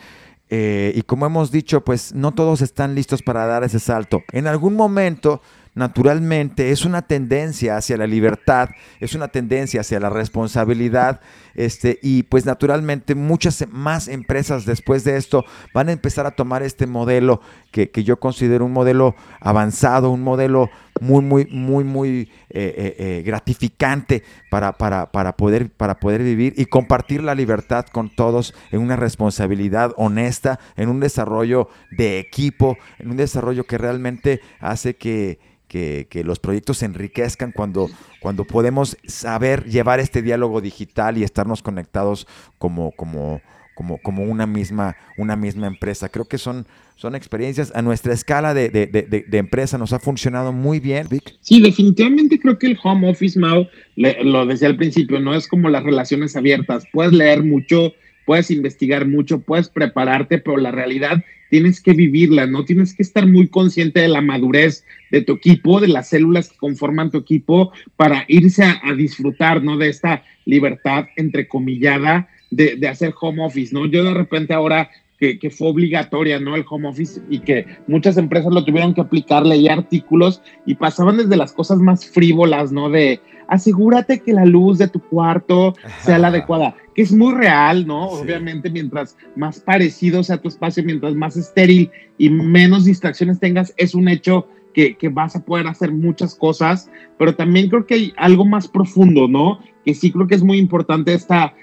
Eh, y como hemos dicho, pues no todos están listos para dar ese salto. En algún momento naturalmente es una tendencia hacia la libertad, es una tendencia hacia la responsabilidad, este, y pues naturalmente muchas más empresas después de esto van a empezar a tomar este modelo que, yo considero un modelo avanzado, un modelo muy, muy, muy, muy eh, eh, eh, gratificante para, para, para, poder, para poder vivir y compartir la libertad con todos en una responsabilidad honesta, en un desarrollo de equipo, en un desarrollo que realmente hace que que, los proyectos se enriquezcan cuando, cuando podemos saber llevar este diálogo digital y estarnos conectados como, como, como, como una, misma, una misma empresa. Creo que son, son experiencias a nuestra escala de, de, de, empresa, nos ha funcionado muy bien. Vic. Sí, definitivamente creo que el home office, Mau, lo decía al principio, no es como las relaciones abiertas. Puedes leer mucho, puedes investigar mucho, puedes prepararte, pero la realidad tienes que vivirla, ¿no? Tienes que estar muy consciente de la madurez de tu equipo, de las células que conforman tu equipo, para irse a, disfrutar, ¿no? De esta libertad entrecomillada de, de hacer home office, ¿no? Yo de repente ahora que, que, fue obligatoria, ¿no? El home office y que muchas empresas lo tuvieron que aplicar, leí artículos y pasaban desde las cosas más frívolas, ¿no? De asegúrate que la luz de tu cuarto sea la adecuada, que es muy real, ¿no? Obviamente, mientras más parecido sea tu espacio, mientras más estéril y menos distracciones tengas, es un hecho que, que, vas a poder hacer muchas cosas, pero también creo que hay algo más profundo, ¿no? Que sí creo que es muy importante esta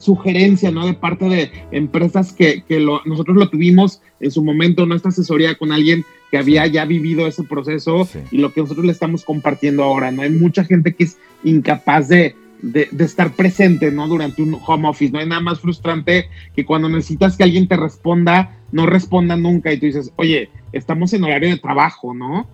sugerencia, ¿no? De parte de empresas que, que lo, nosotros lo tuvimos en su momento, nuestra asesoría con alguien que había ya vivido ese proceso y lo que nosotros le estamos compartiendo ahora, ¿no? Hay mucha gente que es incapaz de, de, estar presente, ¿no? Durante un home office, no hay nada más frustrante que cuando necesitas que alguien te responda, no responda nunca y tú dices, oye, estamos en horario de trabajo, ¿no?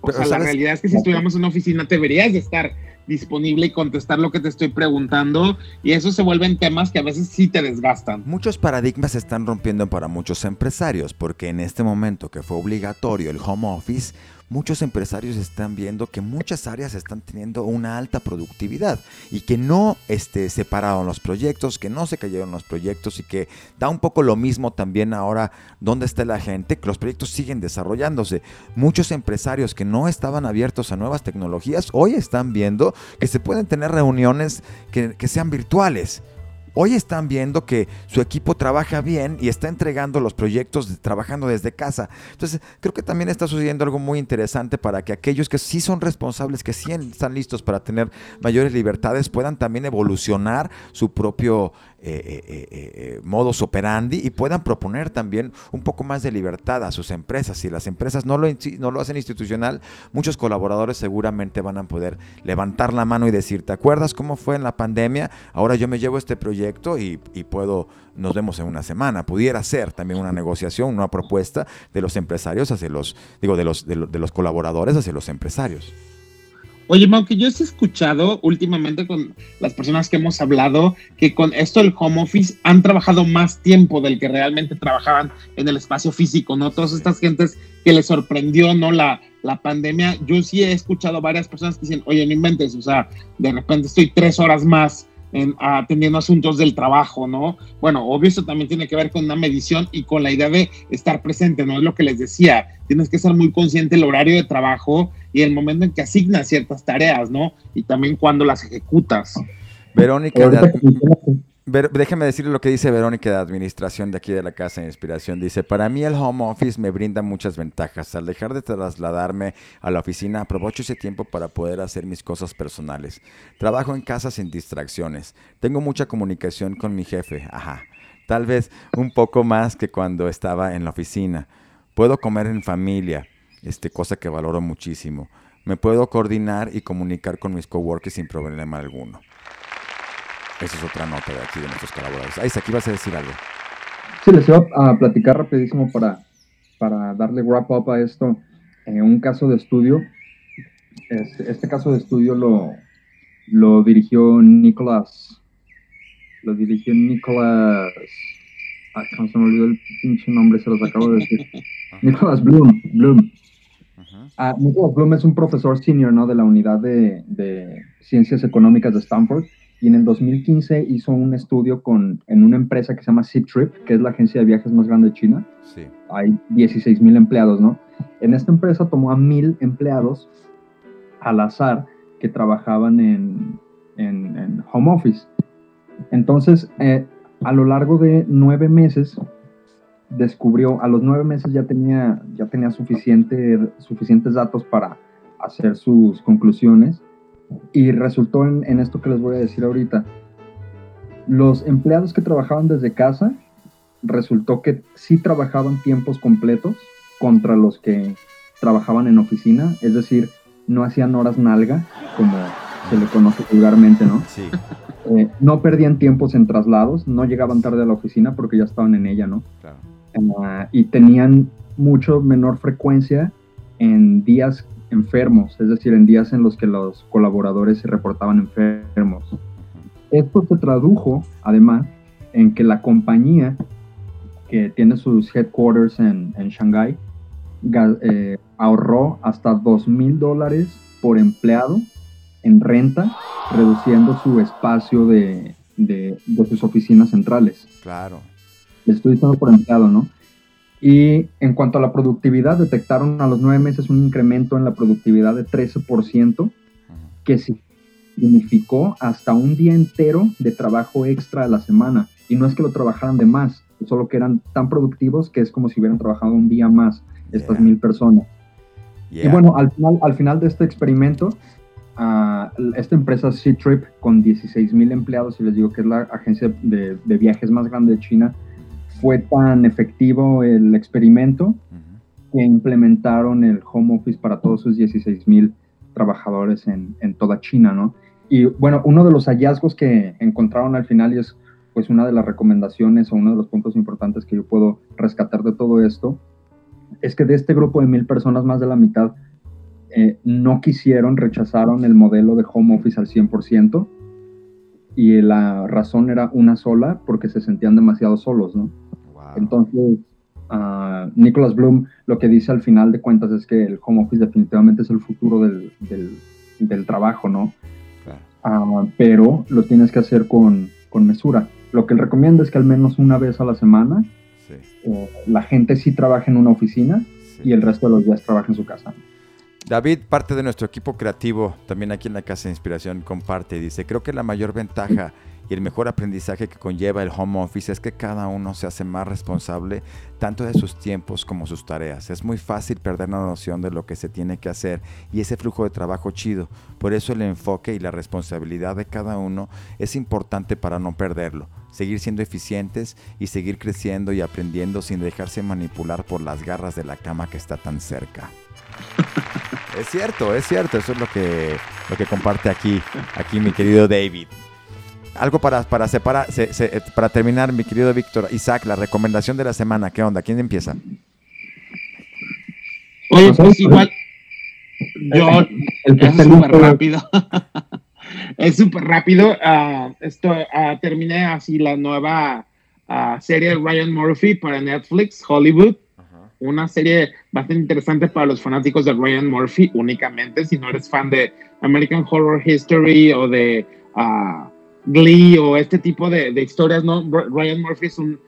O sea, la realidad es que si estuviéramos en una oficina, deberías de estar disponible y contestar lo que te estoy preguntando y eso se vuelven temas que a veces sí te desgastan. Muchos paradigmas se están rompiendo para muchos empresarios porque en este momento que fue obligatorio el home office, muchos empresarios están viendo que muchas áreas están teniendo una alta productividad y que no este, separaron los proyectos, que no se cayeron los proyectos y que da un poco lo mismo también ahora dónde está la gente, que los proyectos siguen desarrollándose. Muchos empresarios que no estaban abiertos a nuevas tecnologías hoy están viendo que se pueden tener reuniones que, que sean virtuales Hoy están viendo que su equipo trabaja bien y está entregando los proyectos trabajando desde casa. Entonces, creo que también está sucediendo algo muy interesante para que aquellos que sí son responsables, que sí están listos para tener mayores libertades, puedan también evolucionar su propio eh, eh, eh, modus operandi y puedan proponer también un poco más de libertad a sus empresas. Si las empresas no lo, no lo hacen institucional, muchos colaboradores seguramente van a poder levantar la mano y decir, ¿te acuerdas cómo fue en la pandemia? Ahora yo me llevo este proyecto y, puedo, nos vemos en una semana. Pudiera ser también una negociación, una propuesta de los empresarios hacia los, digo, de los, de los colaboradores hacia los empresarios. Oye, Mau, que yo he escuchado últimamente con las personas que hemos hablado que con esto del home office han trabajado más tiempo del que realmente trabajaban en el espacio físico, ¿no? Todas estas gentes que les sorprendió, ¿no? La, la pandemia. Yo sí he escuchado varias personas que dicen, oye, no inventes, o sea, de repente estoy tres horas más atendiendo asuntos del trabajo, ¿no? Bueno, obvio eso también tiene que ver con una medición y con la idea de estar presente, ¿no? Es lo que les decía, tienes que ser muy consciente del horario de trabajo y el momento en que asignas ciertas tareas, ¿no? Y también cuando las ejecutas. Verónica, déjeme decirle lo que dice Verónica de Administración de aquí de la Casa de Inspiración. Dice, para mí el home office me brinda muchas ventajas. Al dejar de trasladarme a la oficina, aprovecho ese tiempo para poder hacer mis cosas personales. Trabajo en casa sin distracciones. Tengo mucha comunicación con mi jefe. Ajá. Tal vez un poco más que cuando estaba en la oficina. Puedo comer en familia este, cosa que valoro muchísimo. Me puedo coordinar y comunicar con mis coworkers sin problema alguno. Esa es otra nota de aquí de nuestros colaboradores. Ahí aquí vas a decir algo. Sí, les iba a platicar rapidísimo para, para darle wrap up a esto. En un caso de estudio, este, este caso de estudio lo, lo dirigió Nicolás. Lo dirigió Nicolás. Ah, ¿cómo se me olvidó el pinche nombre? Se los acabo de decir. Nicolás Bloom. Bloom. Ah, Nicolás Bloom es un profesor senior ¿no? de la unidad de, de, Ciencias Económicas de Stanford y en el 2015 hizo un estudio con, en una empresa que se llama Trip, que es la agencia de viajes más grande de China. Sí. Hay 16 mil empleados, ¿no? En esta empresa tomó a mil empleados al azar que trabajaban en, en, home office. Entonces, eh, a lo largo de nueve meses, descubrió, a los nueve meses ya tenía, ya tenía suficiente, suficientes datos para hacer sus conclusiones y resultó en, en, esto que les voy a decir ahorita. Los empleados que trabajaban desde casa, resultó que sí trabajaban tiempos completos contra los que trabajaban en oficina, es decir, no hacían horas nalga, como se le conoce vulgarmente, ¿no? Sí. Eh, no perdían tiempos en traslados, no llegaban tarde a la oficina porque ya estaban en ella, ¿no? Claro. Ah, y tenían mucho menor frecuencia en días enfermos, es decir, en días en los que los colaboradores se reportaban enfermos. Esto se tradujo, además, en que la compañía que tiene sus headquarters en, en Shanghái eh, ahorró hasta dos mil dólares por empleado en renta, reduciendo su espacio de, de, sus oficinas centrales. Claro. Le estoy diciendo por empleado, ¿no? Y en cuanto a la productividad, detectaron a los nueve meses un incremento en la productividad de 13%, que significó hasta un día entero de trabajo extra a la semana. Y no es que lo trabajaran de más, solo que eran tan productivos que es como si hubieran trabajado un día más estas mil personas. Y bueno, al final, al final de este experimento, uh, esta empresa C-Trip con 16 mil empleados, y les digo que es la agencia de, viajes más grande de China, fue tan efectivo el experimento que implementaron el home office para todos sus 16 mil trabajadores en, en, toda China, ¿no? Y bueno, uno de los hallazgos que encontraron al final y es pues una de las recomendaciones o uno de los puntos importantes que yo puedo rescatar de todo esto es que de este grupo de mil personas, más de la mitad eh, no quisieron, rechazaron el modelo de home office al 100%, y la razón era una sola, porque se sentían demasiado solos, ¿no? Entonces, uh, Nicholas Bloom lo que dice al final de cuentas es que el home office definitivamente es el futuro del, del, trabajo, ¿no? Ah, pero lo tienes que hacer con, con mesura. Lo que él recomienda es que al menos una vez a la semana eh, la gente sí trabaja en una oficina y el resto de los días trabaja en su casa. David, parte de nuestro equipo creativo, también aquí en la Casa de Inspiración, comparte y dice, creo que la mayor ventaja y el mejor aprendizaje que conlleva el home office es que cada uno se hace más responsable tanto de sus tiempos como sus tareas. Es muy fácil perder la noción de lo que se tiene que hacer y ese flujo de trabajo chido. Por eso el enfoque y la responsabilidad de cada uno es importante para no perderlo seguir siendo eficientes y seguir creciendo y aprendiendo sin dejarse manipular por las garras de la cama que está tan cerca. es cierto, es cierto, eso es lo que, lo que comparte aquí, aquí mi querido David. Algo para, para, separar, para terminar, mi querido Víctor, Isaac, la recomendación de la semana, ¿qué onda? ¿Quién empieza? Oye, pues igual, yo, es súper rápido. es súper rápido. Ah, esto, uh, terminé así la nueva ah, serie de Ryan Murphy para Netflix, Hollywood. Una serie bastante interesante para los fanáticos de Ryan Murphy únicamente. Si no eres fan de American Horror History o de Glee o este tipo de, de, historias, ¿no? Ryan Murphy es un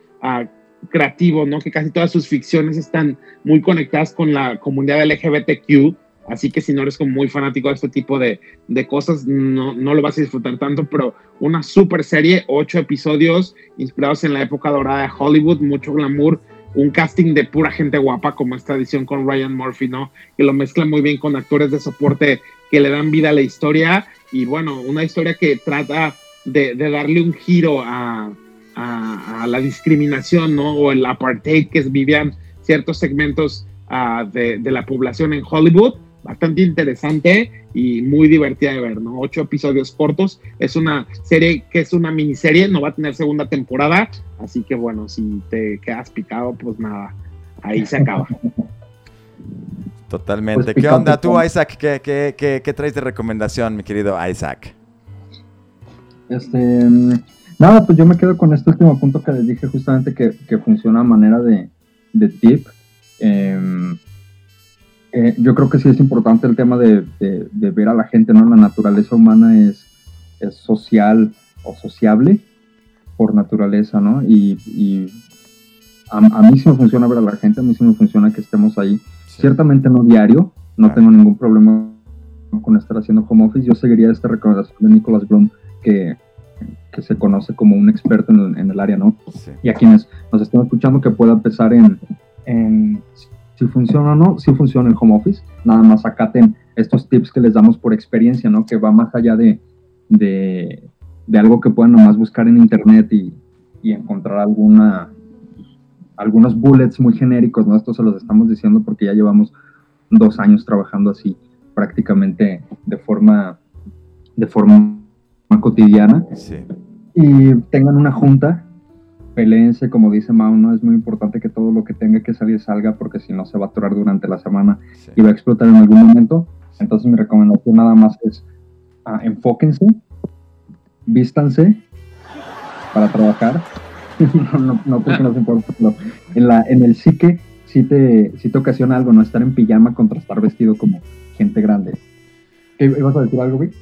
creativo, ¿no? Que casi todas sus ficciones están muy conectadas con la comunidad LGBTQ Así que si no eres como muy fanático de este tipo de, de cosas, no, no, lo vas a disfrutar tanto, pero una super serie, ocho episodios inspirados en la época dorada de Hollywood, mucho glamour, un casting de pura gente guapa como esta edición con Ryan Murphy, ¿no? Que lo mezcla muy bien con actores de soporte que le dan vida a la historia y bueno, una historia que trata de, de darle un giro a, a, a, la discriminación, ¿no? O el apartheid que vivían ciertos segmentos ah, de, de, la población en Hollywood. Bastante interesante y muy divertida de ver, ¿no? Ocho episodios cortos. Es una serie que es una miniserie, no va a tener segunda temporada. Así que bueno, si te quedas picado, pues nada, ahí se acaba. Totalmente. Pues ¿Qué onda tú, Isaac? ¿Qué, qué, qué, qué traes de recomendación, mi querido Isaac? Este, nada, pues yo me quedo con este último punto que les dije justamente que, que funciona a manera de, de tip. Em, eh, yo creo que sí es importante el tema de, de, ver a la gente, ¿no? La naturaleza humana es, es social o sociable por naturaleza, ¿no? Y, y a, mí sí me funciona ver a la gente, a mí sí me funciona que estemos ahí. Ciertamente no diario, no tengo ningún problema con estar haciendo home office. Yo seguiría esta recomendación de Nicholas Bloom que, que se conoce como un experto en, el área, ¿no? Y a quienes nos estén escuchando que pueda empezar en, en, si funciona o no, si funciona el home office, nada más acaten estos tips que les damos por experiencia, ¿no? Que va más allá de, de, de algo que puedan nomás buscar en internet y, y, encontrar alguna, algunos bullets muy genéricos, ¿no? Esto se los estamos diciendo porque ya llevamos dos años trabajando así prácticamente de forma, de forma cotidiana. Y tengan una junta, peleense, como dice Mao, ¿no? Es muy importante que todo lo que tenga que salir salga porque si no se va a atorar durante la semana y va a explotar en algún momento. Entonces mi recomendación nada más es uh, enfóquense, vístanse para trabajar. no, no, porque no se importa, pero en, la, en el psique sí te, sí te ocasiona algo, ¿no? Estar en pijama contra estar vestido como gente grande. ¿Qué, ¿Ibas a decir algo, Vic?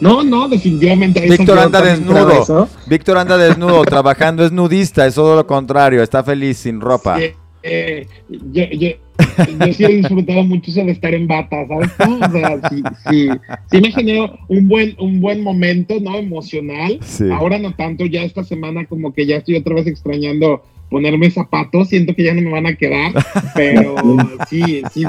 No, no, definitivamente. Víctor anda desnudo. Víctor anda desnudo, trabajando es nudista, es todo lo contrario, está feliz sin ropa. Eh, yo, sí he disfrutado mucho eso de estar en bata, ¿sabes? O sea, sí, sí, sí, me generó un buen, un buen momento, ¿no? Emocional. Ahora no tanto, ya esta semana como que ya estoy otra vez extrañando ponerme zapatos, siento que ya no me van a quedar, pero sí, sí,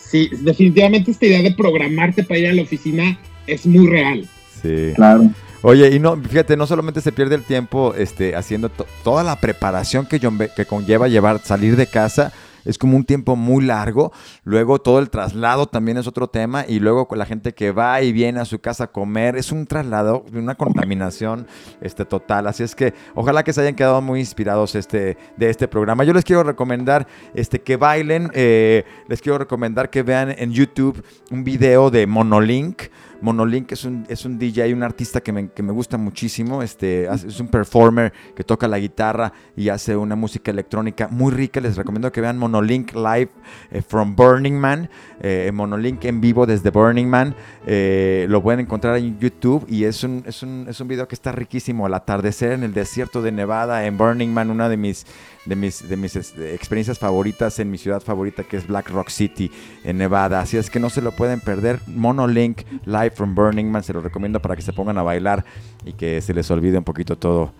sí, definitivamente esta idea de programarte para ir a la oficina es muy real. Sí. Claro. Oye, y no, fíjate, no solamente se pierde el tiempo este, haciendo toda la preparación que, que conlleva llevar, salir de casa, es como un tiempo muy largo. Luego todo el traslado también es otro tema. Y luego con la gente que va y viene a su casa a comer, es un traslado, una contaminación este, total. Así es que ojalá que se hayan quedado muy inspirados este, de este programa. Yo les quiero recomendar este, que bailen, eh, les quiero recomendar que vean en YouTube un video de Monolink. Monolink es un, es un DJ, un artista que me, que me gusta muchísimo. Este, es un performer que toca la guitarra y hace una música electrónica muy rica. Les recomiendo que vean Monolink Live eh, from Burning Man. Eh, Monolink en vivo desde Burning Man. Eh, lo pueden encontrar en YouTube y es un, es, un, es un video que está riquísimo. Al atardecer en el desierto de Nevada, en Burning Man, una de mis de mis, de mis este, experiencias favoritas en mi ciudad favorita que es Black Rock City en Nevada. Así es que no se lo pueden perder. Monolink Live from Burning Man, se lo recomiendo para que se pongan a bailar y que se les olvide un poquito todo,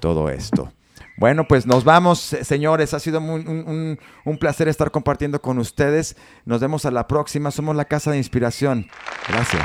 todo esto. Bueno, pues nos vamos, señores. Ha sido un, un, placer estar compartiendo con ustedes. Nos vemos a la próxima. Somos la Casa de Inspiración. Gracias.